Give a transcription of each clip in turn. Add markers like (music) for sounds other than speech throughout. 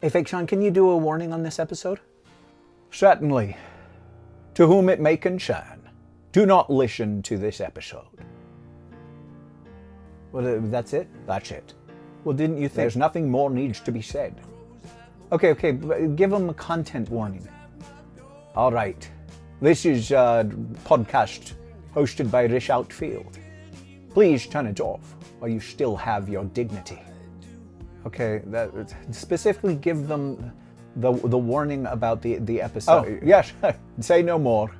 Hey, Fake Sean, can you do a warning on this episode? Certainly. To whom it may concern, do not listen to this episode. Well, uh, that's it? That's it. Well, didn't you think? There's nothing more needs to be said. Okay, okay, but give them a content warning. All right. This is a podcast hosted by Rish Outfield. Please turn it off while you still have your dignity. Okay, that, specifically give them the, the warning about the, the episode. Oh, (laughs) yes, say no more.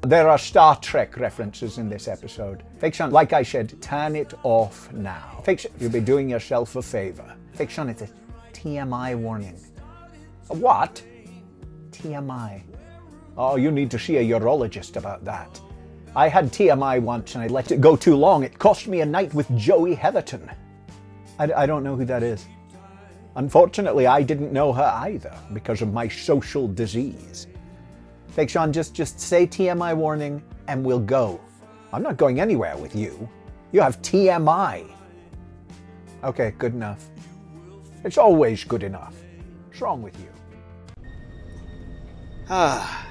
There are Star Trek references in this episode. Fiction, Like I said, turn it off now. Fiction. You'll be doing yourself a favor. Fiction, it's a TMI warning. A What? TMI. Oh, you need to see a urologist about that. I had TMI once and I let it go too long. It cost me a night with Joey Heatherton. I, I don't know who that is. Unfortunately, I didn't know her either because of my social disease. Fake Sean, just just say TMI warning and we'll go. I'm not going anywhere with you. You have TMI. Okay, good enough. It's always good enough. What's wrong with you? Ah.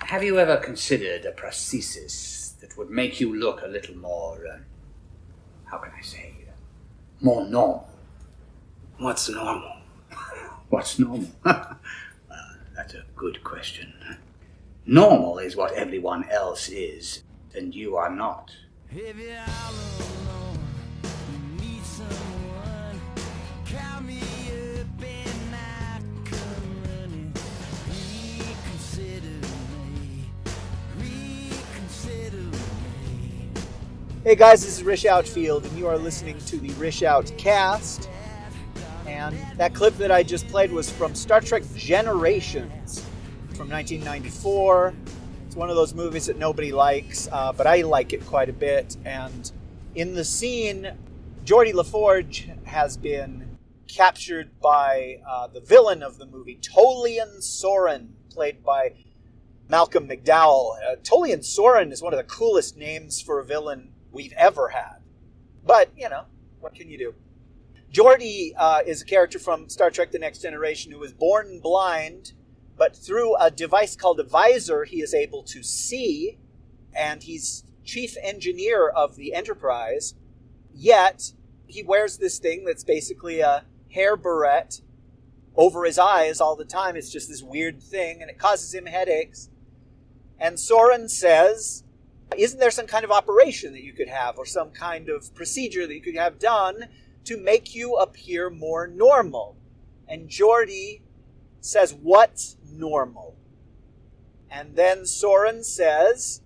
Have you ever considered a prosthesis that would make you look a little more, uh, how can I say, more normal? What's normal? What's normal? (laughs) well, that's a good question. Normal is what everyone else is, and you are not. Hey guys, this is Rish Outfield, and you are listening to the Rish Out Cast. And that clip that I just played was from Star Trek Generations from 1994. It's one of those movies that nobody likes, uh, but I like it quite a bit. And in the scene, Geordi LaForge has been captured by uh, the villain of the movie, Tolian Soran, played by Malcolm McDowell. Uh, Tolian Soran is one of the coolest names for a villain we've ever had. But, you know, what can you do? Geordi uh, is a character from Star Trek The Next Generation who was born blind, but through a device called a visor, he is able to see, and he's chief engineer of the Enterprise. Yet, he wears this thing that's basically a hair barrette over his eyes all the time. It's just this weird thing, and it causes him headaches. And Soran says, Isn't there some kind of operation that you could have, or some kind of procedure that you could have done to make you appear more normal? And Geordi says, What's normal? And then Soran says,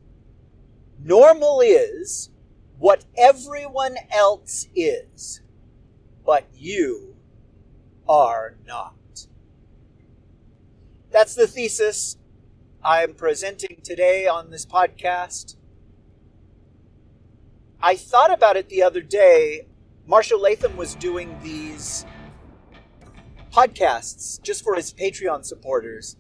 Normal is what everyone else is, but you are not. That's the thesis I'm presenting today on this podcast. I thought about it the other day. Marshall Latham was doing these podcasts just for his Patreon supporters,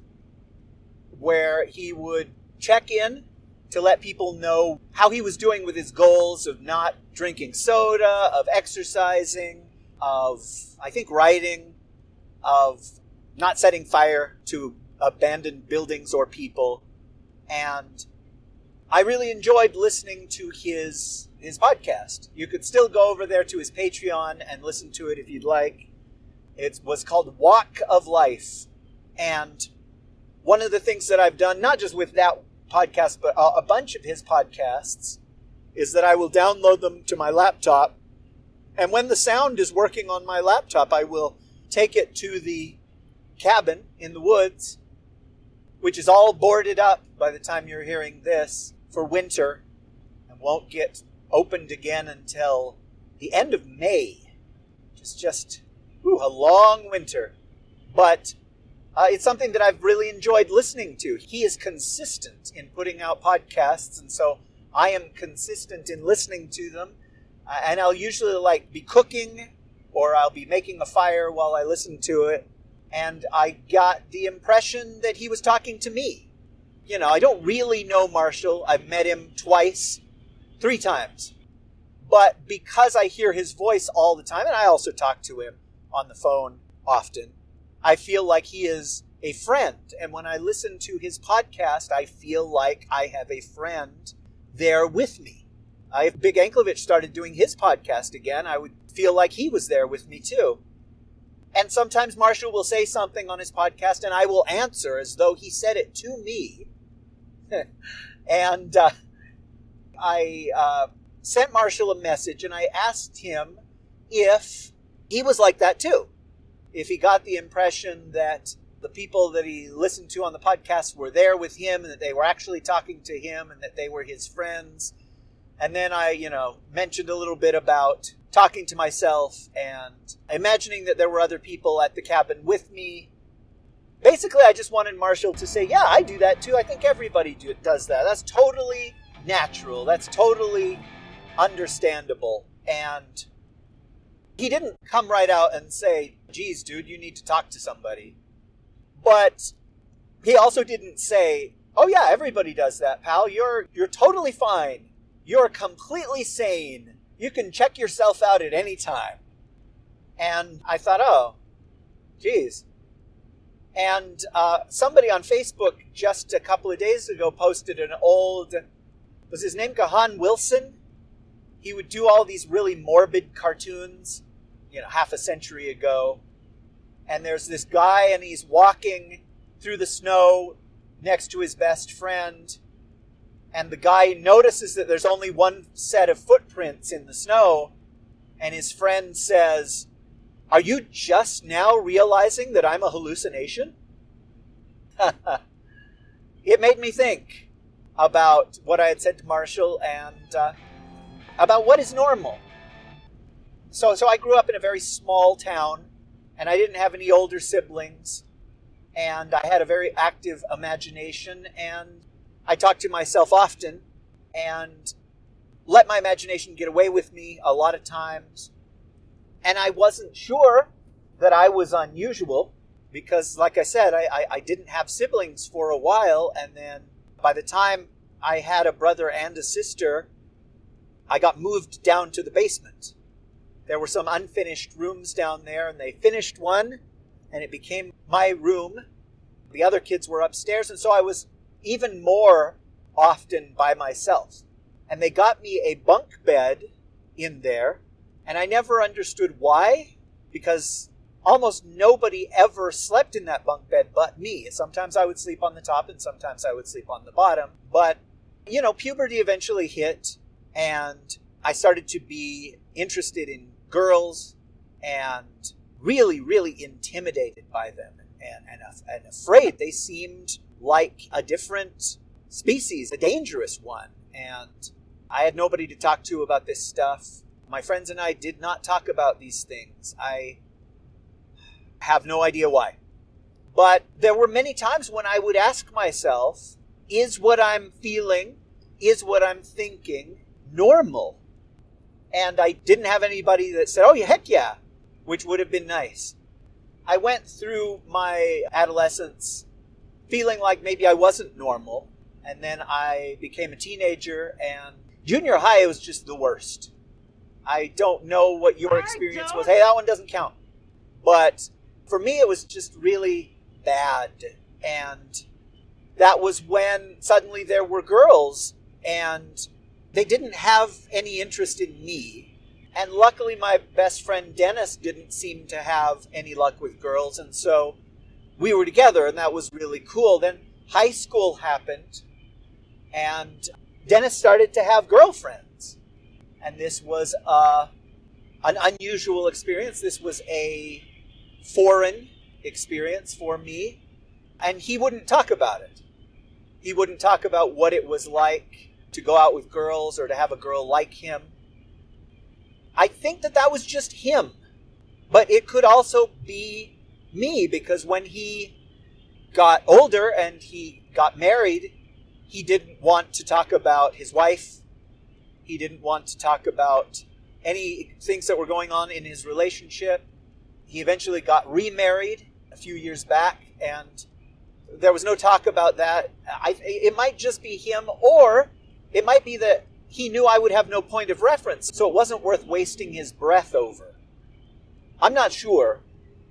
where he would check in to let people know how he was doing with his goals of not drinking soda, of exercising, of, I think, writing, of not setting fire to abandoned buildings or people. And I really enjoyed listening to his his podcast. You could still go over there to his Patreon and listen to it if you'd like. It was called Walk of Life. And one of the things that I've done, not just with that podcast, but a bunch of his podcasts, is that I will download them to my laptop. And when the sound is working on my laptop, I will take it to the cabin in the woods, which is all boarded up by the time you're hearing this for winter and won't get opened again until the end of May. Just, just whew, a long winter. But uh, it's something that I've really enjoyed listening to. He is consistent in putting out podcasts, and so I am consistent in listening to them. Uh, and I'll usually like be cooking or I'll be making a fire while I listen to it. And I got the impression that he was talking to me. You know, I don't really know Marshall. I've met him twice, three times. But because I hear his voice all the time, and I also talk to him on the phone often. I feel like he is a friend. And when I listen to his podcast, I feel like I have a friend there with me. If Big Anklevich started doing his podcast again, I would feel like he was there with me too. And sometimes Marshall will say something on his podcast, and I will answer as though he said it to me. (laughs) and uh, I uh, sent Marshall a message, and I asked him if he was like that too. If he got the impression that the people that he listened to on the podcast were there with him and that they were actually talking to him and that they were his friends. And then I, you know, mentioned a little bit about talking to myself and imagining that there were other people at the cabin with me. Basically, I just wanted Marshall to say, Yeah, I do that too. I think everybody do, does that. That's totally natural. That's totally understandable. And he didn't come right out and say, Geez, dude, you need to talk to somebody. But he also didn't say, "Oh yeah, everybody does that, pal. You're you're totally fine. You're completely sane. You can check yourself out at any time." And I thought, "Oh, geez." And uh, somebody on Facebook just a couple of days ago posted an old was his name Gahan Wilson? He would do all these really morbid cartoons, you know, half a century ago. And there's this guy and he's walking through the snow next to his best friend. And the guy notices that there's only one set of footprints in the snow. And his friend says are you just now realizing that i'm a hallucination? (laughs) It made me think about what i had said to marshall and uh, about what is normal so so i grew up in a very small town and I didn't have any older siblings, and I had a very active imagination, and I talked to myself often, and let my imagination get away with me a lot of times. And I wasn't sure that I was unusual because, like I said, I, I, I didn't have siblings for a while, and then by the time I had a brother and a sister, I got moved down to the basement there were some unfinished rooms down there, and they finished one, and it became my room. The other kids were upstairs, and so I was even more often by myself. And they got me a bunk bed in there, and I never understood why, because almost nobody ever slept in that bunk bed but me. Sometimes I would sleep on the top, and sometimes I would sleep on the bottom. But, you know, puberty eventually hit, and I started to be interested in girls and really, really intimidated by them and, and, and afraid. They seemed like a different species, a dangerous one. And I had nobody to talk to about this stuff. My friends and I did not talk about these things. I have no idea why. But there were many times when I would ask myself, is what I'm feeling, is what I'm thinking normal? and I didn't have anybody that said, "Oh, yeah, heck yeah," which would have been nice. I went through my adolescence feeling like maybe I wasn't normal, and then I became a teenager, and junior high was just the worst. I don't know what your experience was. Hey, that one doesn't count. But for me, it was just really bad. And that was when suddenly there were girls, and they didn't have any interest in me. And luckily, my best friend Dennis didn't seem to have any luck with girls. And so we were together, and that was really cool. Then high school happened, and Dennis started to have girlfriends. And this was uh, an unusual experience. This was a foreign experience for me. And he wouldn't talk about it. He wouldn't talk about what it was like to go out with girls or to have a girl like him. I think that that was just him. But it could also be me because when he got older and he got married, he didn't want to talk about his wife. He didn't want to talk about any things that were going on in his relationship. He eventually got remarried a few years back, and there was no talk about that. I, it might just be him, or it might be that he knew I would have no point of reference, so it wasn't worth wasting his breath over. I'm not sure.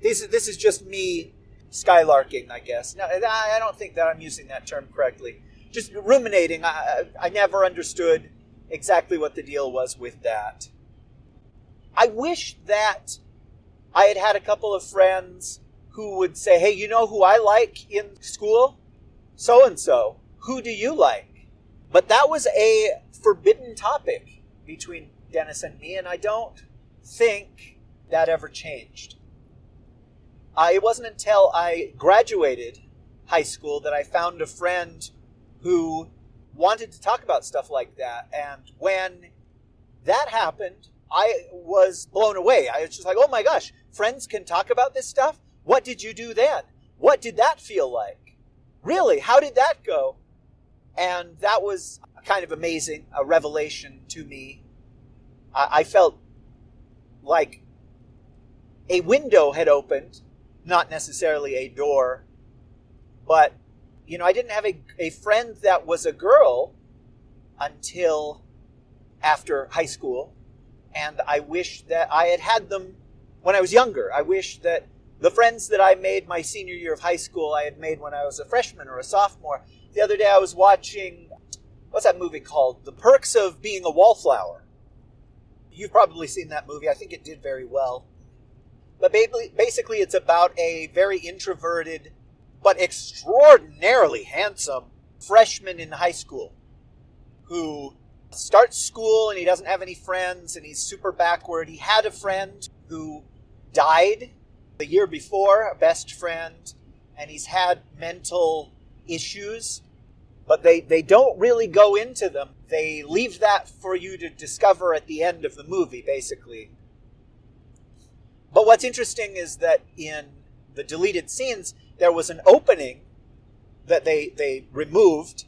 This is this is just me skylarking, I guess. No, I don't think that I'm using that term correctly. Just ruminating. I I never understood exactly what the deal was with that. I wish that I had had a couple of friends who would say, "Hey, you know who I like in school? So and so. Who do you like?" But that was a forbidden topic between Dennis and me, and I don't think that ever changed. Uh, it wasn't until I graduated high school that I found a friend who wanted to talk about stuff like that. And when that happened, I was blown away. I was just like, oh my gosh, friends can talk about this stuff? What did you do then? What did that feel like? Really? How did that go? And that was kind of amazing, a revelation to me. I, I felt like a window had opened, not necessarily a door, but you know, I didn't have a, a friend that was a girl until after high school, and I wish that I had had them when I was younger. I wish that the friends that I made my senior year of high school, I had made when I was a freshman or a sophomore. The other day I was watching, what's that movie called? The Perks of Being a Wallflower. You've probably seen that movie. I think it did very well. But basically, it's about a very introverted but extraordinarily handsome freshman in high school who starts school and he doesn't have any friends and he's super backward. He had a friend who died the year before, a best friend, and he's had mental issues, but they, they don't really go into them. They leave that for you to discover at the end of the movie, basically. But what's interesting is that in the deleted scenes, there was an opening that they, they removed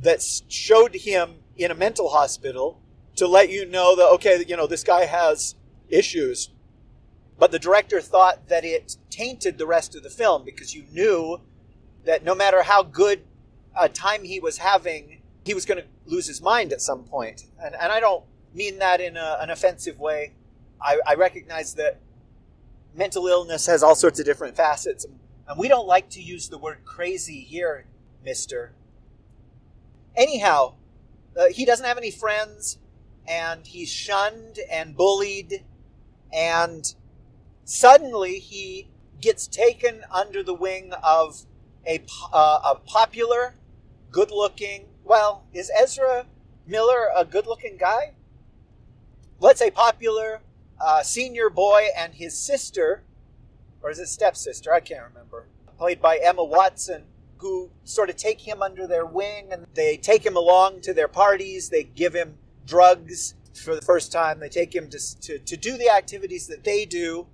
that showed him in a mental hospital to let you know that, okay, you know, this guy has issues. But the director thought that it tainted the rest of the film because you knew that no matter how good a time he was having, he was going to lose his mind at some point. And, and I don't mean that in a, an offensive way. I, I recognize that mental illness has all sorts of different facets. And we don't like to use the word crazy here, mister. Anyhow, uh, he doesn't have any friends, and he's shunned and bullied, and suddenly he gets taken under the wing of a, uh, a popular, good looking, well, is Ezra Miller a good looking guy? Let's say popular, uh, senior boy and his sister, or is it stepsister? I can't remember. Played by Emma Watson, who sort of take him under their wing and they take him along to their parties. They give him drugs for the first time. They take him to, to, to do the activities that they do.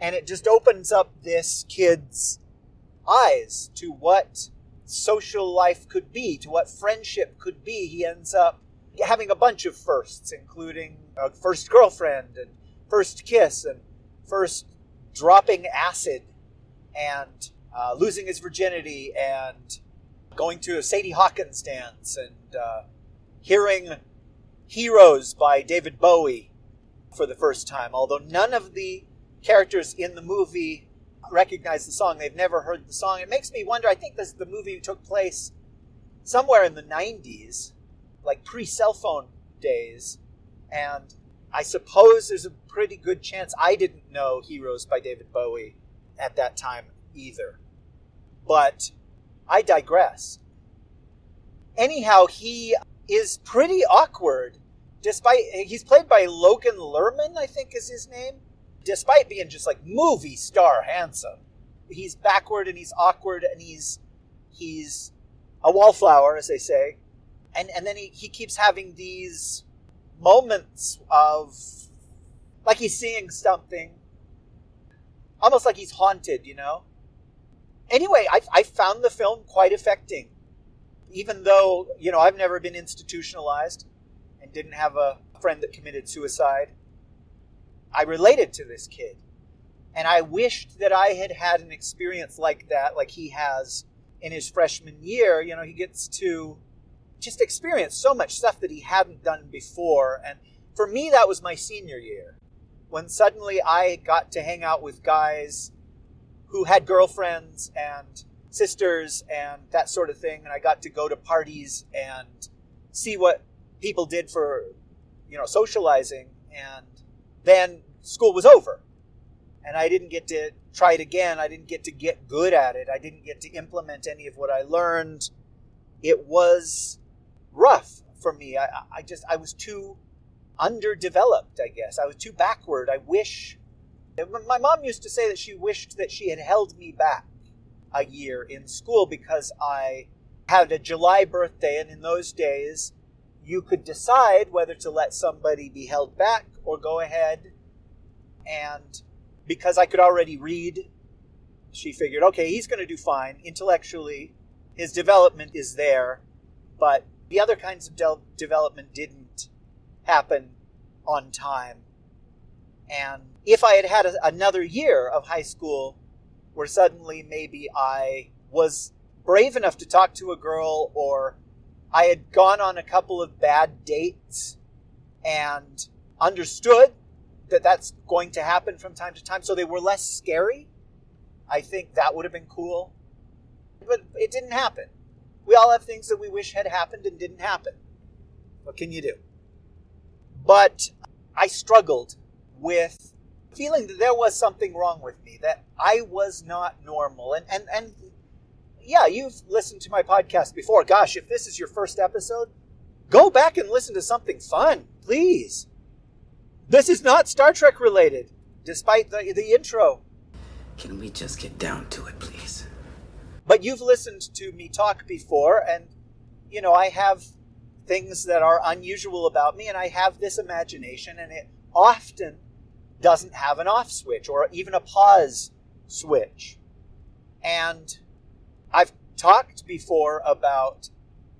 And it just opens up this kid's eyes to what social life could be, to what friendship could be. He ends up having a bunch of firsts, including a first girlfriend and first kiss and first dropping acid and uh, losing his virginity and going to a Sadie Hawkins dance and uh, hearing Heroes by David Bowie for the first time. Although none of the characters in the movie recognize the song, they've never heard the song. It makes me wonder. I think this the movie took place somewhere in the '90s, like pre-cell phone days, and I suppose there's a pretty good chance I didn't know Heroes by David Bowie at that time either. But I digress. Anyhow, he is pretty awkward. Despite he's played by Logan Lerman, I think is his name. Despite being just like movie star handsome, he's backward and he's awkward and he's he's a wallflower, as they say. And and then he, he keeps having these moments of like he's seeing something, almost like he's haunted, you know. Anyway, I, I found the film quite affecting, even though you know I've never been institutionalized and didn't have a friend that committed suicide. I related to this kid, and I wished that I had had an experience like that, like he has in his freshman year. You know, he gets to just experience so much stuff that he hadn't done before, and for me, that was my senior year when suddenly I got to hang out with guys who had girlfriends and sisters and that sort of thing, and I got to go to parties and see what people did for, you know, socializing, and then school was over. And I didn't get to try it again. I didn't get to get good at it. I didn't get to implement any of what I learned. It was rough for me. I, I just, I was too underdeveloped, I guess. I was too backward. I wish. My mom used to say that she wished that she had held me back a year in school because I had a July birthday, and in those days, you could decide whether to let somebody be held back or go ahead. And because I could already read, she figured, okay, he's going to do fine intellectually. His development is there, but the other kinds of de- development didn't happen on time. And if I had had a, another year of high school where suddenly maybe I was brave enough to talk to a girl or I had gone on a couple of bad dates and understood that that's going to happen from time to time so they were less scary, I think that would have been cool. But it didn't happen. We all have things that we wish had happened and didn't happen. What can you do? But I struggled with feeling that there was something wrong with me, that I was not normal. And, and, and yeah, you've listened to my podcast before. Gosh, if this is your first episode, go back and listen to something fun, please. This is not Star Trek related, despite the, the intro. Can we just get down to it, please? But you've listened to me talk before, and, you know, I have things that are unusual about me, and I have this imagination, and it often doesn't have an off switch or even a pause switch. And I've talked before about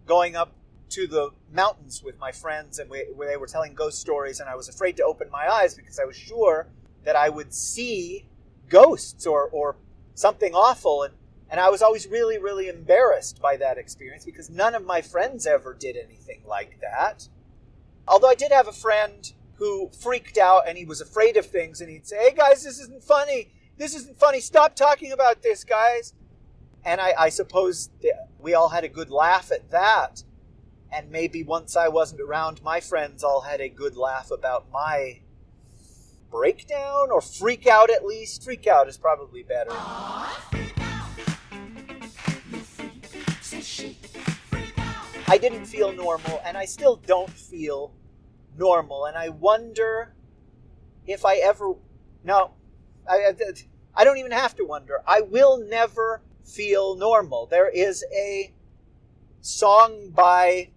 going up to the mountains with my friends, and we, where they were telling ghost stories, and I was afraid to open my eyes because I was sure that I would see ghosts or, or something awful. And, and I was always really, really embarrassed by that experience because none of my friends ever did anything like that. Although I did have a friend who freaked out and he was afraid of things, and he'd say, Hey guys, this isn't funny. This isn't funny. Stop talking about this, guys. And I, I suppose we all had a good laugh at that. And maybe once I wasn't around, my friends all had a good laugh about my breakdown or freak out at least. Freak out is probably better. I didn't feel normal, and I still don't feel normal. And I wonder if I ever. No, I, I don't even have to wonder. I will never feel normal. There is a song by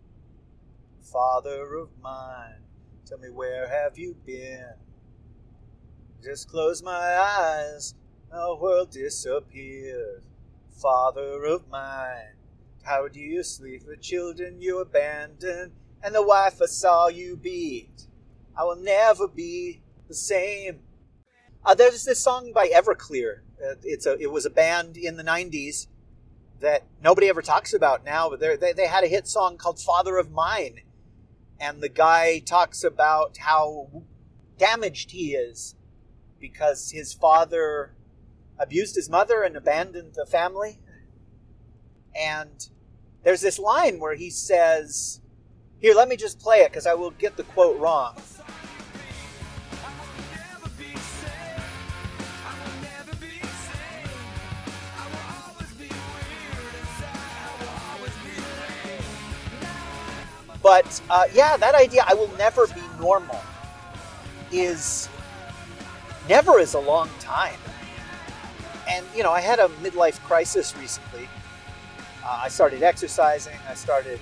Father of mine. Tell me where have you been? Just close my eyes, the world disappears. Father of mine, how do you sleep? with children you abandoned, and the wife I saw you beat. I will never be the same. Uh, there's this song by Everclear. Uh, it's a, it was a band in the 90s that nobody ever talks about now, but they, they had a hit song called Father of Mine. And the guy talks about how damaged he is because his father abused his mother and abandoned the family. And there's this line where he says, Here, let me just play it because I will get the quote wrong. But uh, yeah, that idea, I will never be normal, is never is a long time. And, you know, I had a midlife crisis recently. Uh, I started exercising. I started.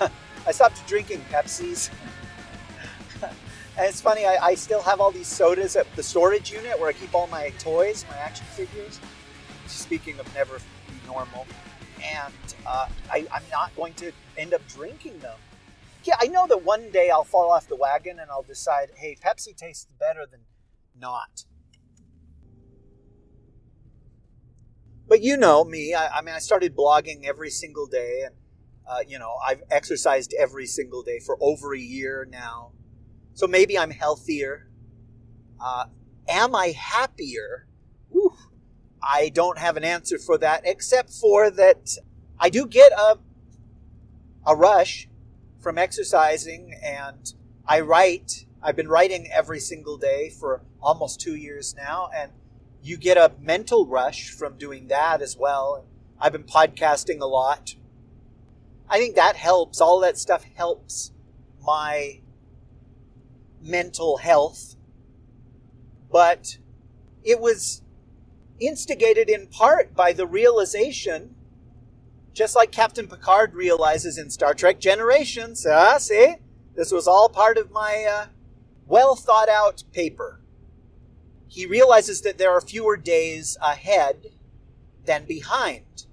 (laughs) I stopped drinking Pepsis. (laughs) and it's funny, I, I still have all these sodas at the storage unit where I keep all my toys, my action figures. Speaking of never be normal. And uh, I, I'm not going to end up drinking them. Yeah, I know that one day I'll fall off the wagon and I'll decide, hey, Pepsi tastes better than not. But you know me. I, I mean, I started blogging every single day, and uh, you know, I've exercised every single day for over a year now. So maybe I'm healthier. Uh, am I happier? I don't have an answer for that, except for that I do get a a rush from exercising, and I write. I've been writing every single day for almost two years now, and you get a mental rush from doing that as well. I've been podcasting a lot. I think that helps. All that stuff helps my mental health. But it was instigated in part by the realization, just like Captain Picard realizes in Star Trek Generations. Ah, see? This was all part of my uh, well thought out paper. He realizes that there are fewer days ahead than behind.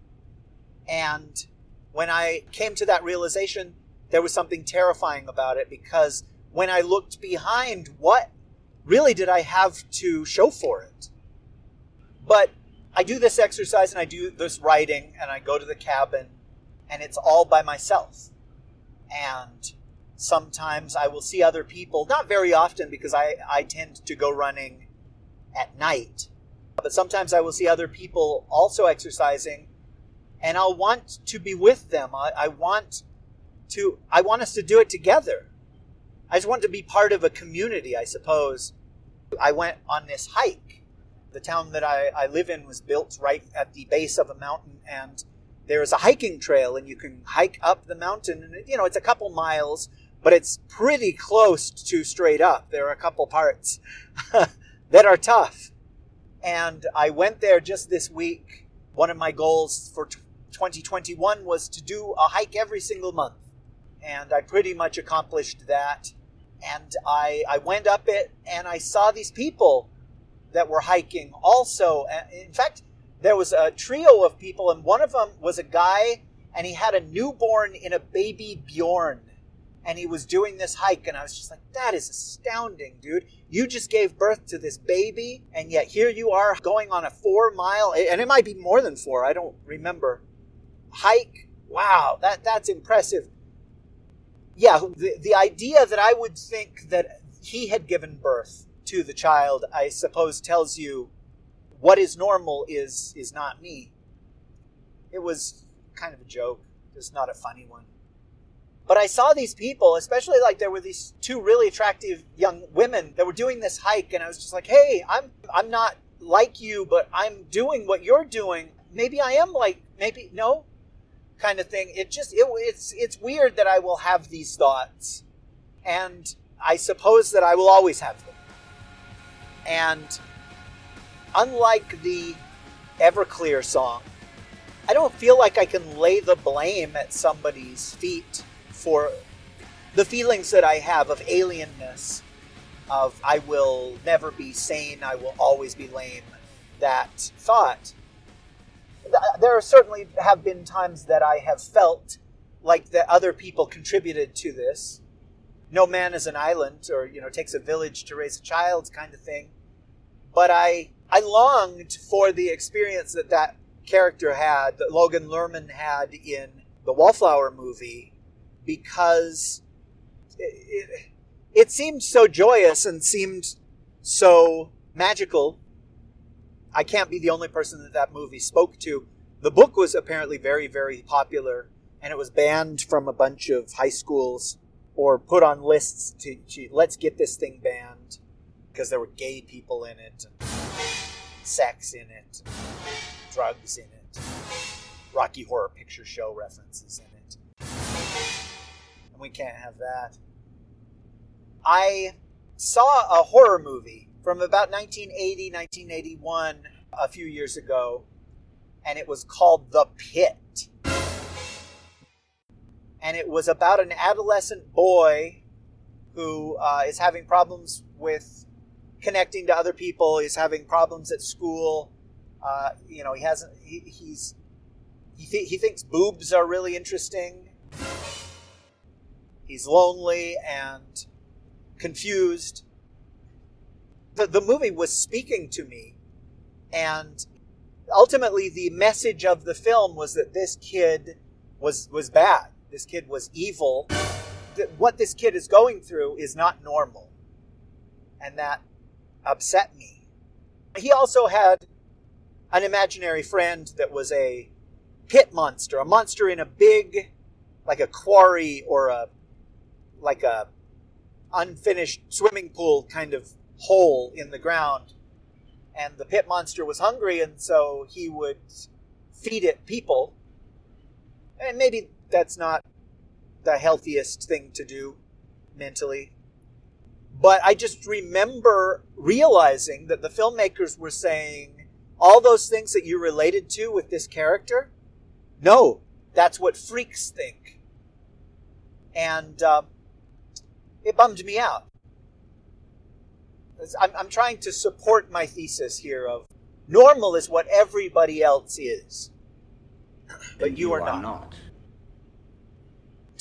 And when I came to that realization, there was something terrifying about it because when I looked behind, what really did I have to show for it? But I do this exercise and I do this writing and I go to the cabin and it's all by myself. And sometimes I will see other people, not very often because I, I tend to go running at night, but sometimes I will see other people also exercising and I'll want to be with them. I, I want to, I want us to do it together. I just want to be part of a community, I suppose. I went on this hike. The town that I, I live in was built right at the base of a mountain, and there is a hiking trail, and you can hike up the mountain. And, you know, it's a couple miles, but it's pretty close to straight up. There are a couple parts (laughs) that are tough. And I went there just this week. One of my goals for 2021 was to do a hike every single month. And I pretty much accomplished that. And I, I went up it and I saw these people that were hiking also. In fact, there was a trio of people, and one of them was a guy, and he had a newborn in a baby Bjorn. And he was doing this hike, and I was just like, that is astounding, dude. You just gave birth to this baby, and yet here you are going on a four mile, and it might be more than four, I don't remember hike. Wow, that that's impressive. Yeah, the, the idea that I would think that he had given birth to the child, I suppose, tells you what is normal is is not me. It was kind of a joke, just not a funny one. But I saw these people, especially like there were these two really attractive young women that were doing this hike, and I was just like, "Hey, I'm I'm not like you, but I'm doing what you're doing. Maybe I am like maybe no, kind of thing. It just it, it's it's weird that I will have these thoughts, and I suppose that I will always have them. And unlike the Everclear song, I don't feel like I can lay the blame at somebody's feet for the feelings that I have of alienness, of I will never be sane, I will always be lame. That thought there certainly have been times that I have felt like that other people contributed to this. No man is an island, or you know, takes a village to raise a child, kind of thing. But I I longed for the experience that that character had, that Logan Lerman had in the Wallflower movie, because it, it, it seemed so joyous and seemed so magical I can't be the only person that that movie spoke to. The book was apparently very, very popular, and it was banned from a bunch of high schools or put on lists to, to let's get this thing banned because there were gay people in it, sex in it, drugs in it, Rocky Horror Picture Show references in it. And we can't have that. I saw a horror movie from about 1980, 1981, a few years ago, and it was called The Pit. And it was about an adolescent boy who uh, is having problems with connecting to other people. He's having problems at school. Uh, you know, he hasn't. He, he's he, th- he thinks boobs are really interesting. He's lonely and confused the, the movie was speaking to me. And ultimately, the message of the film was that this kid was, was bad. This kid was evil. What this kid is going through is not normal. And that upset me. He also had an imaginary friend that was a pit monster, a monster in a big, like a quarry or a, like a unfinished swimming pool kind of hole in the ground. And the pit monster was hungry, and so he would feed it people. And maybe that's not the healthiest thing to do mentally. But I just remember realizing that the filmmakers were saying all those things that you related to with this character. No, that's what freaks think. And um, it bummed me out. I'm, I'm trying to support my thesis here of normal is what everybody else is, but And you, are, not. not.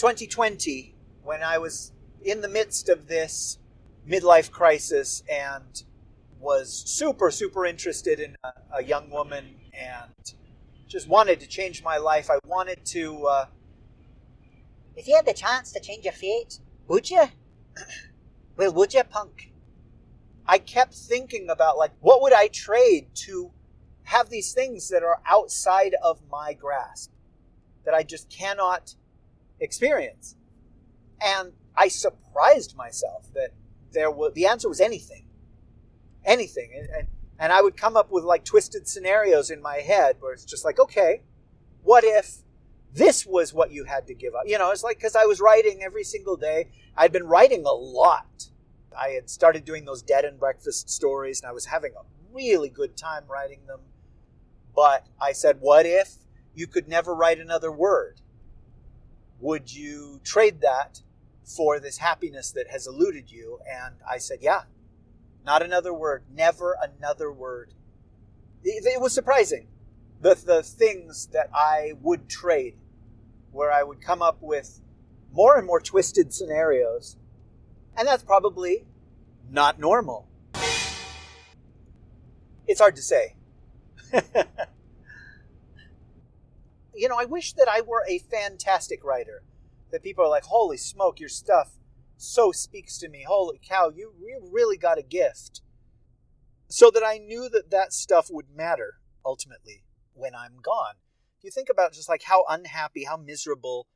2020, when I was in the midst of this midlife crisis and was super, super interested in a, a young woman and just wanted to change my life. I wanted to. Uh, If you had the chance to change your fate, would you? (clears throat) well, would you, punk? I kept thinking about like what would I trade to have these things that are outside of my grasp that I just cannot experience. And I surprised myself that there was the answer was anything. Anything. And, and and I would come up with like twisted scenarios in my head where it's just like, okay, what if this was what you had to give up? You know, it's like because I was writing every single day. I'd been writing a lot. I had started doing those dead and breakfast stories, and I was having a really good time writing them. But I said, what if you could never write another word? Would you trade that for this happiness that has eluded you? And I said, yeah, not another word, never another word. It, it was surprising the, the things that I would trade, where I would come up with more and more twisted scenarios. And that's probably not normal. It's hard to say. (laughs) you know, I wish that I were a fantastic writer. That people are like, holy smoke, your stuff so speaks to me. Holy cow, you, you really got a gift. So that I knew that that stuff would matter ultimately when I'm gone. You think about just like how unhappy, how miserable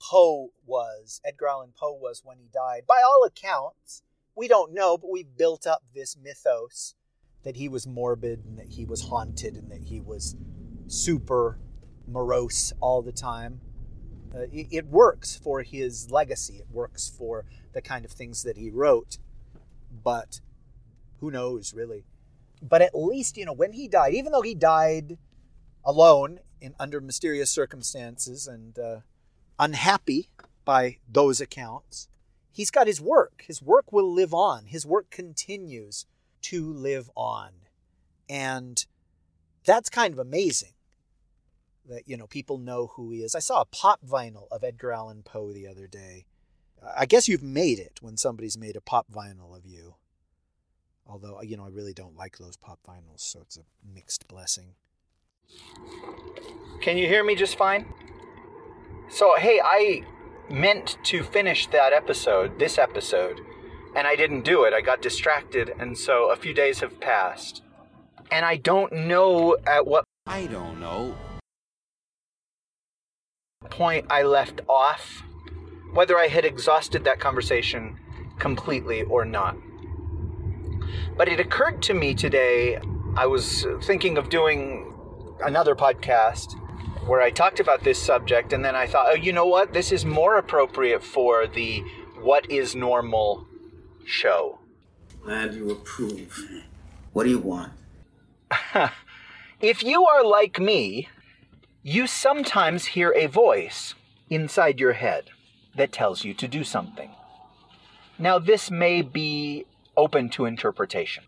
Poe was, Edgar Allan Poe was when he died, by all accounts, we don't know, but we've built up this mythos that he was morbid and that he was haunted and that he was super morose all the time. Uh, it, it works for his legacy, it works for the kind of things that he wrote, but who knows really? But at least, you know, when he died, even though he died alone in under mysterious circumstances and uh, unhappy by those accounts, he's got his work. His work will live on. His work continues to live on. And that's kind of amazing that, you know, people know who he is. I saw a pop vinyl of Edgar Allan Poe the other day. I guess you've made it when somebody's made a pop vinyl of you. Although, you know, I really don't like those pop vinyls, so it's a mixed blessing. Can you hear me just fine? So, hey, I meant to finish that episode, this episode, and I didn't do it. I got distracted, and so a few days have passed. And I don't know at what I don't know. Point I left off, whether I had exhausted that conversation completely or not. But it occurred to me today, I was thinking of doing another podcast where I talked about this subject, and then I thought, oh, you know what? This is more appropriate for the What is Normal show. Glad you approve. What do you want? (laughs) If you are like me, you sometimes hear a voice inside your head that tells you to do something. Now, this may be open to interpretation.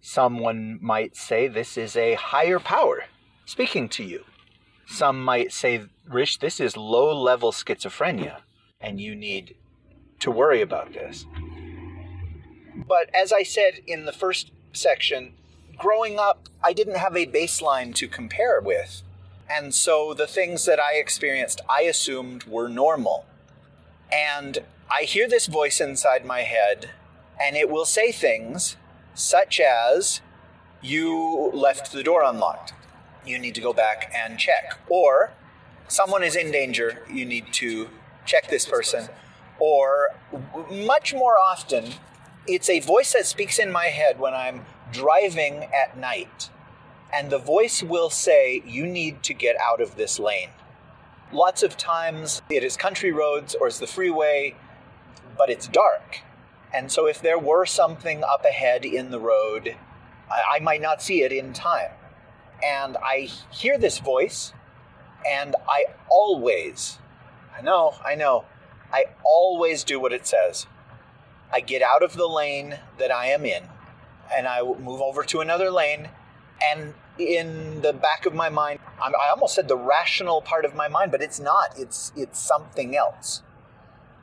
Someone might say this is a higher power speaking to you. Some might say, Rish, this is low level schizophrenia, and you need to worry about this. But as I said in the first section, growing up, I didn't have a baseline to compare with. And so the things that I experienced, I assumed were normal. And I hear this voice inside my head, and it will say things such as you left the door unlocked. You need to go back and check. Or someone is in danger. You need to check this person. Or much more often, it's a voice that speaks in my head when I'm driving at night. And the voice will say, You need to get out of this lane. Lots of times it is country roads or it's the freeway, but it's dark. And so if there were something up ahead in the road, I, I might not see it in time. And I hear this voice, and I always, I know, I know, I always do what it says. I get out of the lane that I am in, and I move over to another lane. And in the back of my mind, I almost said the rational part of my mind, but it's not. It's it's something else.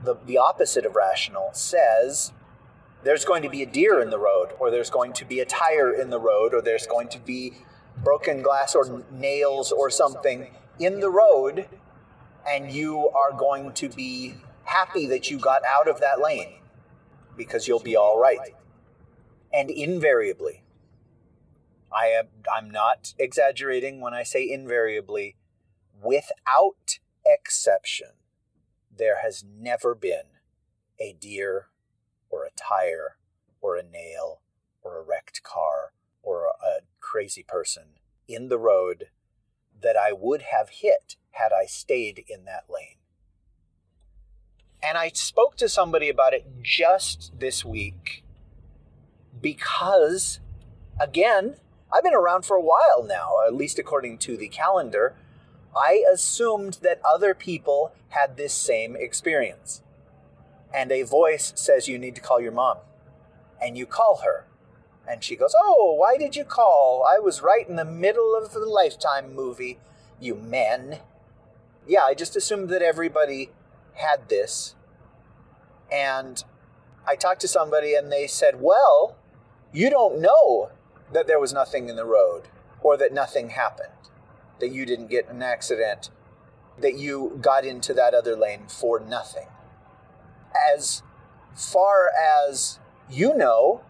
The the opposite of rational says there's going to be a deer in the road, or there's going to be a tire in the road, or there's going to be broken glass or nails or something in the road, and you are going to be happy that you got out of that lane because you'll be all right. And invariably, I am I'm not exaggerating when I say invariably, without exception, there has never been a deer or a tire or a nail or a wrecked car or a crazy person in the road that I would have hit had I stayed in that lane. And I spoke to somebody about it just this week because, again, I've been around for a while now, at least according to the calendar. I assumed that other people had this same experience. And a voice says, You need to call your mom. And you call her. And she goes, Oh, why did you call? I was right in the middle of the Lifetime movie, you men. Yeah, I just assumed that everybody had this. And I talked to somebody and they said, Well, you don't know that there was nothing in the road or that nothing happened, that you didn't get an accident, that you got into that other lane for nothing. As far as you know,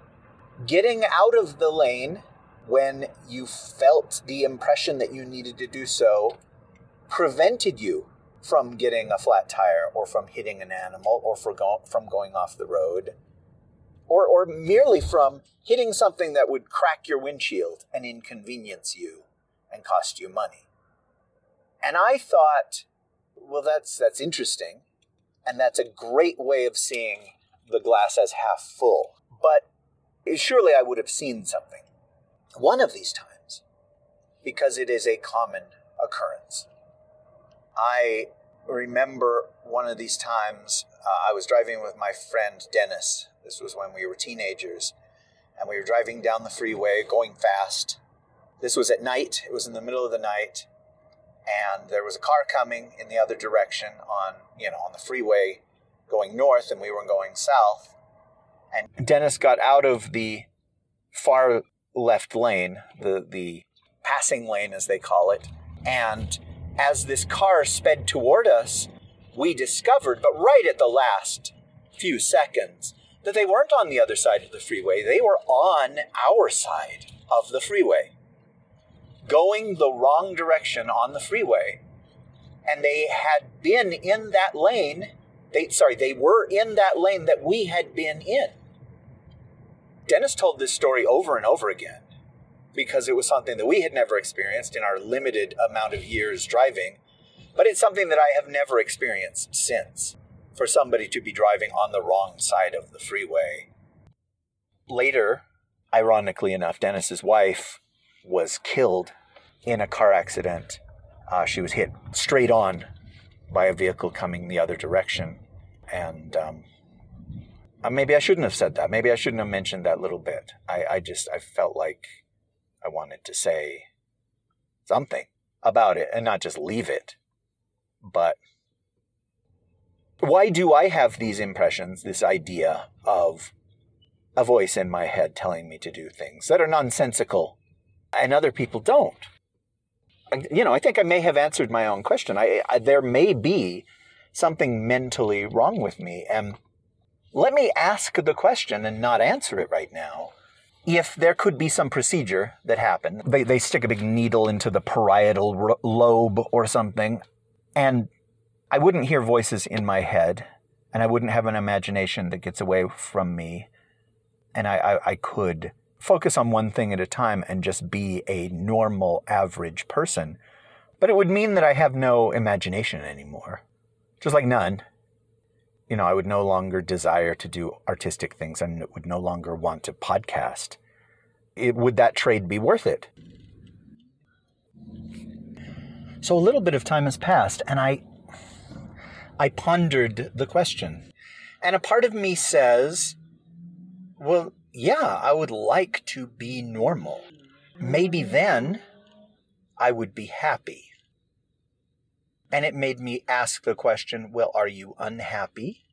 getting out of the lane when you felt the impression that you needed to do so prevented you from getting a flat tire or from hitting an animal or from going off the road or, or merely from hitting something that would crack your windshield and inconvenience you and cost you money. And I thought, well, that's, that's interesting. And that's a great way of seeing the glass as half full. But surely I would have seen something one of these times because it is a common occurrence. I remember one of these times uh, I was driving with my friend Dennis. This was when we were teenagers, and we were driving down the freeway going fast. This was at night, it was in the middle of the night, and there was a car coming in the other direction on, you know, on the freeway going north and we were going south. And Dennis got out of the far left lane, the the passing lane as they call it, and as this car sped toward us, we discovered, but right at the last few seconds, that they weren't on the other side of the freeway. They were on our side of the freeway, going the wrong direction on the freeway. And they had been in that lane. They sorry, they were in that lane that we had been in. Dennis told this story over and over again because it was something that we had never experienced in our limited amount of years driving, but it's something that I have never experienced since for somebody to be driving on the wrong side of the freeway. Later, ironically enough, Dennis's wife was killed in a car accident. Uh, she was hit straight on by a vehicle coming the other direction. And um, uh, maybe I shouldn't have said that. Maybe I shouldn't have mentioned that little bit. I, I just, I felt like I wanted to say something about it and not just leave it. But why do I have these impressions, this idea of a voice in my head telling me to do things that are nonsensical and other people don't? You know, I think I may have answered my own question. I, I there may be something mentally wrong with me and let me ask the question and not answer it right now. if there could be some procedure that happened, they, they stick a big needle into the parietal lobe or something, and I wouldn't hear voices in my head, and I wouldn't have an imagination that gets away from me, and I, I, I could focus on one thing at a time and just be a normal, average person. But it would mean that I have no imagination anymore, just like none you know, I would no longer desire to do artistic things and would no longer want to podcast. It, would that trade be worth it? So a little bit of time has passed, and I, I pondered the question, and a part of me says, "Well, yeah, I would like to be normal. Maybe then, I would be happy." And it made me ask the question well, are you unhappy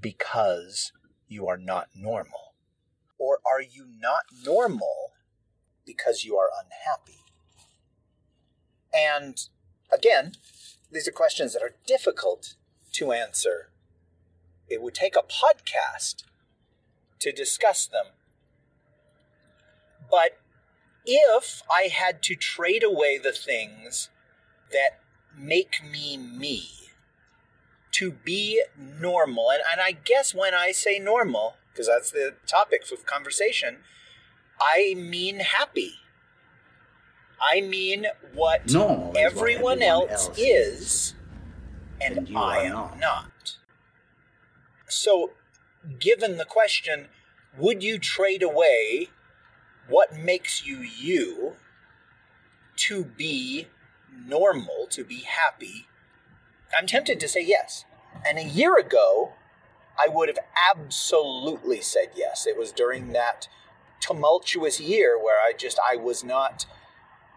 because you are not normal? Or are you not normal because you are unhappy? And again, these are questions that are difficult to answer. It would take a podcast to discuss them. But if I had to trade away the things that make me me to be normal and, and i guess when i say normal because that's the topic of conversation i mean happy i mean what Normal is what everyone, everyone else, else is and, and i am not. not so given the question would you trade away what makes you you to be normal, to be happy, I'm tempted to say yes. And a year ago, I would have absolutely said yes. It was during that tumultuous year where I just I was not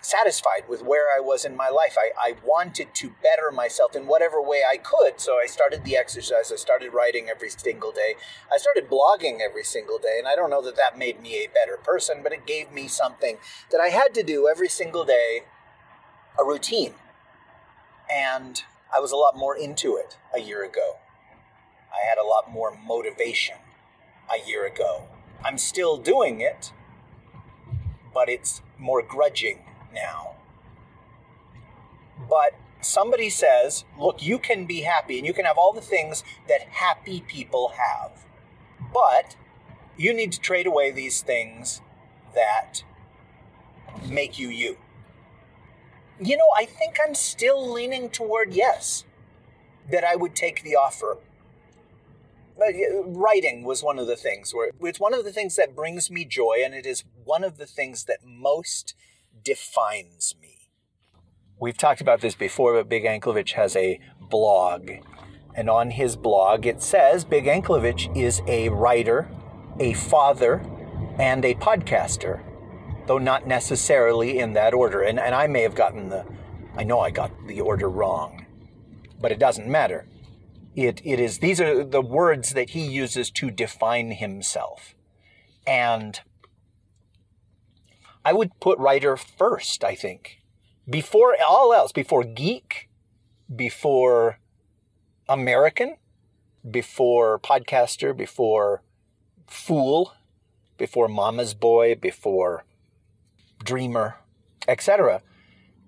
satisfied with where I was in my life. I, I wanted to better myself in whatever way I could. So I started the exercise. I started writing every single day. I started blogging every single day. And I don't know that that made me a better person, but it gave me something that I had to do every single day a routine. And I was a lot more into it a year ago. I had a lot more motivation a year ago. I'm still doing it, but it's more grudging now. But somebody says, look, you can be happy and you can have all the things that happy people have. But you need to trade away these things that make you you. You know, I think I'm still leaning toward yes, that I would take the offer. Writing was one of the things where it's one of the things that brings me joy, and it is one of the things that most defines me. We've talked about this before, but Big Anklevich has a blog. And on his blog, it says Big Anklevich is a writer, a father, and a podcaster, though not necessarily in that order. And, and I may have gotten the, I know I got the order wrong, but it doesn't matter. It, it is, these are the words that he uses to define himself. And I would put writer first, I think. Before all else, before geek, before American, before podcaster, before fool, before mama's boy, before dreamer, etc.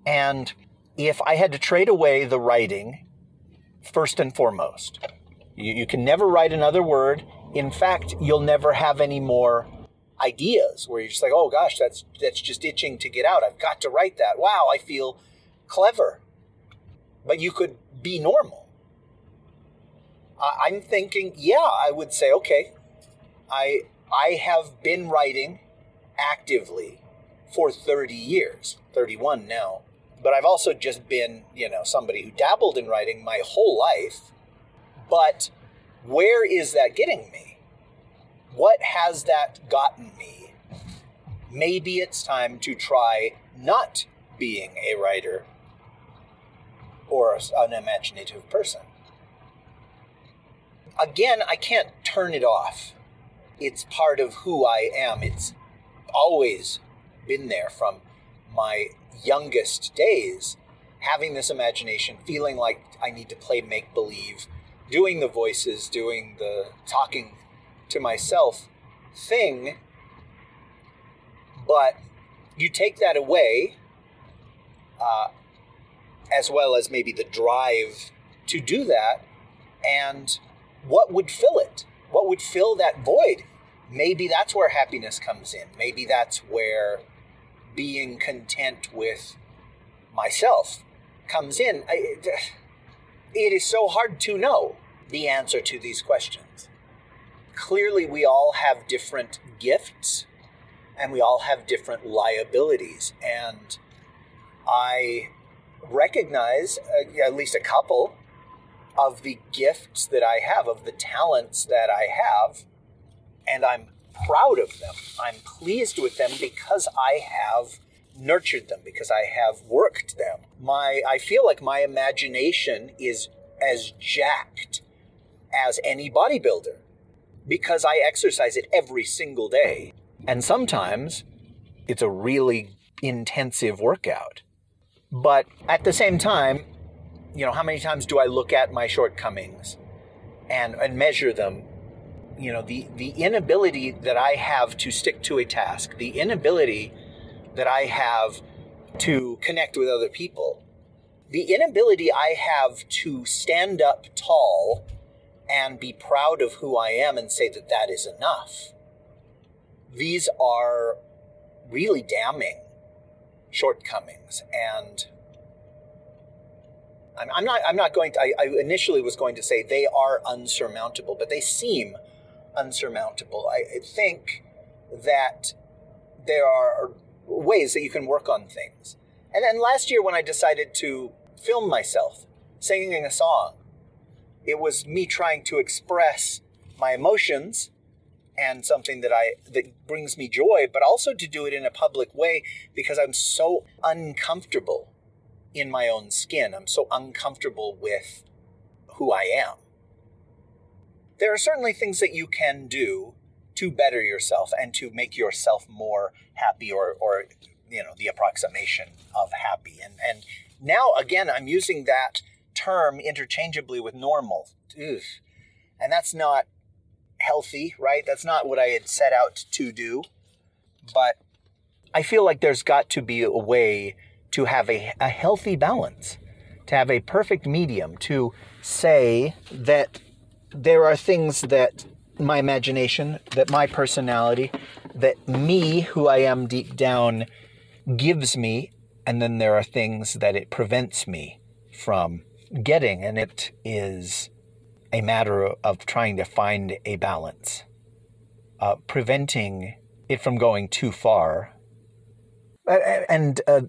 And if I had to trade away the writing, first and foremost, you, you can never write another word. In fact, you'll never have any more ideas where you're just like, oh gosh, that's that's just itching to get out. I've got to write that. Wow, I feel clever. But you could be normal. I- I'm thinking, yeah, I would say, okay, I I have been writing actively for 30 years, 31 now. But I've also just been, you know, somebody who dabbled in writing my whole life. But where is that getting me? What has that gotten me? Maybe it's time to try not being a writer or an imaginative person. Again, I can't turn it off. It's part of who I am. It's always been there from my youngest days, having this imagination, feeling like I need to play make believe, doing the voices, doing the talking to myself thing But you take that away, uh, as well as maybe the drive to do that, and what would fill it? What would fill that void? Maybe that's where happiness comes in. Maybe that's where being content with myself comes in. I, it is so hard to know the answer to these questions. Clearly, we all have different gifts and we all have different liabilities. And I recognize uh, at least a couple of the gifts that I have, of the talents that I have, and I'm proud of them. I'm pleased with them because I have nurtured them, because I have worked them. My I feel like my imagination is as jacked as any bodybuilder because I exercise it every single day. And sometimes it's a really intensive workout. But at the same time, you know, how many times do I look at my shortcomings and, and measure them? You know, the, the inability that I have to stick to a task, the inability that I have to connect with other people, the inability I have to stand up tall and be proud of who I am and say that that is enough. These are really damning shortcomings and I'm, I'm not i'm not going to I, I initially was going to say they are unsurmountable but they seem unsurmountable i, I think that there are ways that you can work on things and then last year when i decided to film myself singing a song it was me trying to express my emotions and something that I that brings me joy, but also to do it in a public way because I'm so uncomfortable in my own skin. I'm so uncomfortable with who I am. There are certainly things that you can do to better yourself and to make yourself more happy or or you know the approximation of happy. And and now again I'm using that term interchangeably with normal. Ugh. And that's not healthy, right? That's not what I had set out to do. But I feel like there's got to be a way to have a, a healthy balance, to have a perfect medium, to say that there are things that my imagination, that my personality, that me, who I am deep down, gives me, and then there are things that it prevents me from getting, and it is a matter of trying to find a balance, uh, preventing it from going too far, and uh,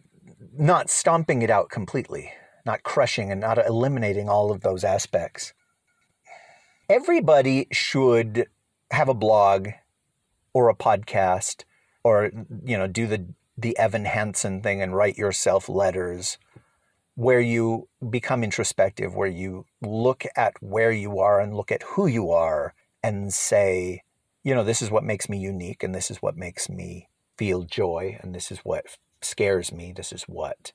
not stomping it out completely, not crushing and not eliminating all of those aspects. Everybody should have a blog or a podcast or you know do the the Evan Hansen thing and write yourself letters where you become introspective, where you look at where you are and look at who you are and say, you know, this is what makes me unique and this is what makes me feel joy and this is what scares me. This is what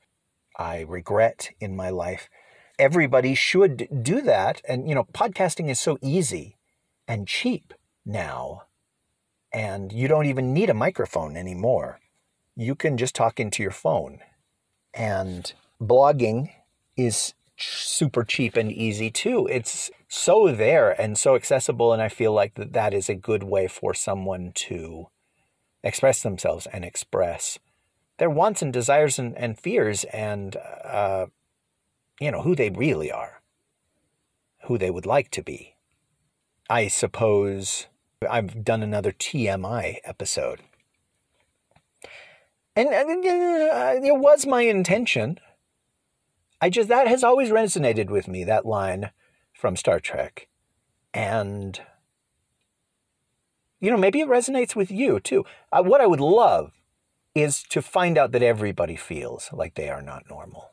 I regret in my life. Everybody should do that. And, you know, podcasting is so easy and cheap now. And you don't even need a microphone anymore. You can just talk into your phone. And blogging is super cheap and easy too. It's so there and so accessible. And I feel like that, that is a good way for someone to express themselves and express their wants and desires and, and fears and, uh, you know, who they really are, who they would like to be. I suppose I've done another TMI episode. And uh, it was my intention I just, that has always resonated with me, that line from Star Trek. And, you know, maybe it resonates with you too. Uh, what I would love is to find out that everybody feels like they are not normal.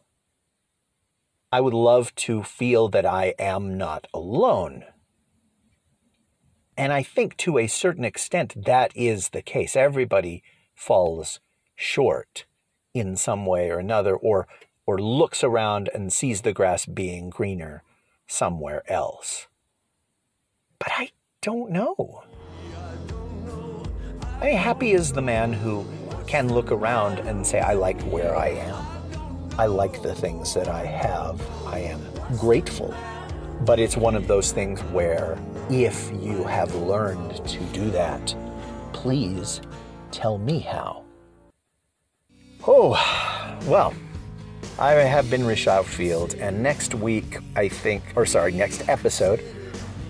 I would love to feel that I am not alone. And I think to a certain extent that is the case. Everybody falls short in some way or another, or or looks around and sees the grass being greener somewhere else. But I don't know. I mean, happy is the man who can look around and say, I like where I am. I like the things that I have. I am grateful. But it's one of those things where if you have learned to do that, please tell me how. Oh, well, I have been Rish Outfield, and next week, I think, or sorry, next episode,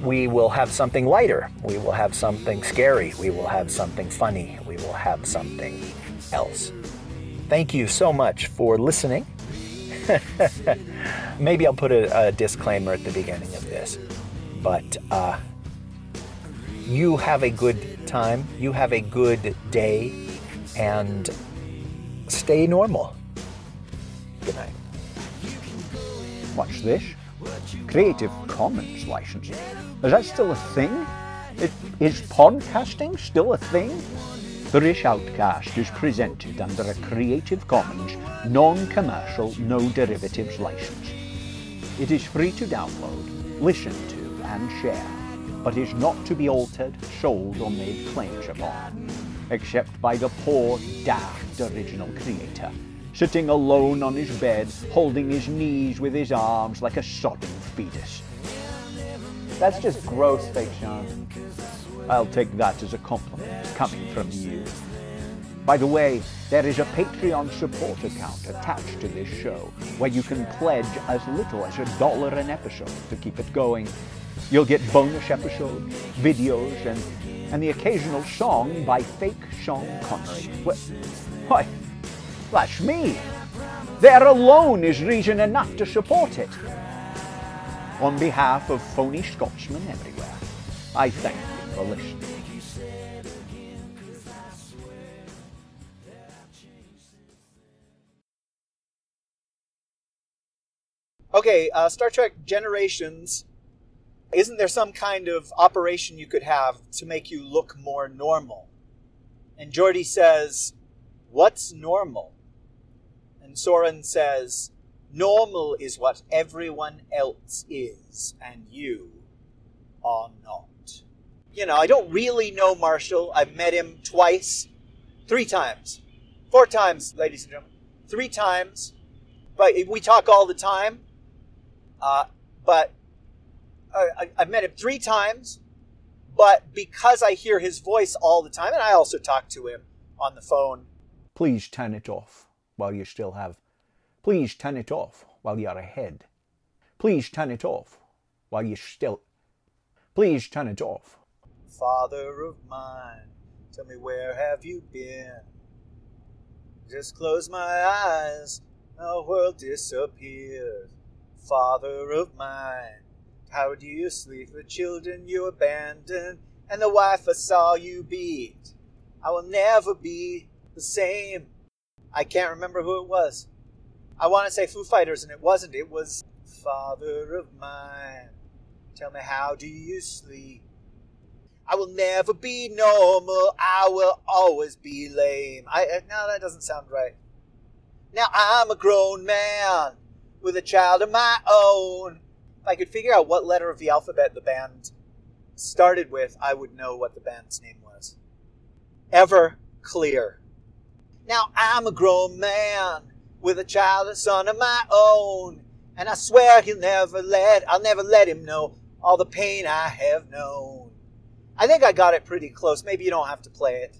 we will have something lighter. We will have something scary. We will have something funny. We will have something else. Thank you so much for listening. (laughs) Maybe I'll put a, a, disclaimer at the beginning of this. But uh, you have a good time, you have a good day, and stay normal. Good night. Watch this. Creative Commons license. Is that still a thing? Is, is podcasting still a thing? The Rish Outcast is presented under a Creative Commons non-commercial, no derivatives license. It is free to download, listen to and share, but is not to be altered, sold or made claims upon, except by the poor, daft original creator, sitting alone on his bed, holding his knees with his arms like a sodden fetus. That's just gross, Fake Sean. I'll take that as a compliment coming from you. By the way, there is a Patreon support account attached to this show where you can pledge as little as a dollar an episode to keep it going. You'll get bonus episodes, videos, and, and the occasional song by fake Sean Connery. Wh- Why, that's me. There alone is reason enough to support it. On behalf of phony Scotsmen everywhere, I thank you for listening. Okay, uh, Star Trek Generations. Isn't there some kind of operation you could have to make you look more normal? And Geordi says, What's normal? And Soran says, Normal is what everyone else is, and you are not. You know, I don't really know Marshall. I've met him twice, three times, four times, ladies and gentlemen, three times. But we talk all the time. Uh, but I, I've met him three times. But because I hear his voice all the time, and I also talk to him on the phone, Please turn it off while you still have. Please turn it off while you're ahead. Please turn it off while you still. Please turn it off. Father of mine, tell me where have you been? Just close my eyes, the world disappears. Father of mine, how do you sleep? with children you abandon and the wife I saw you beat. I will never be the same. I can't remember who it was. I want to say Foo Fighters, and it wasn't. It was Father of mine. Tell me, how do you sleep? I will never be normal. I will always be lame. I uh, no, that doesn't sound right. Now I'm a grown man with a child of my own. If I could figure out what letter of the alphabet the band started with, I would know what the band's name was. Ever clear. Now I'm a grown man with a child, a son of my own, and I swear he'll never let, I'll never let him know all the pain I have known. I think I got it pretty close. Maybe you don't have to play it.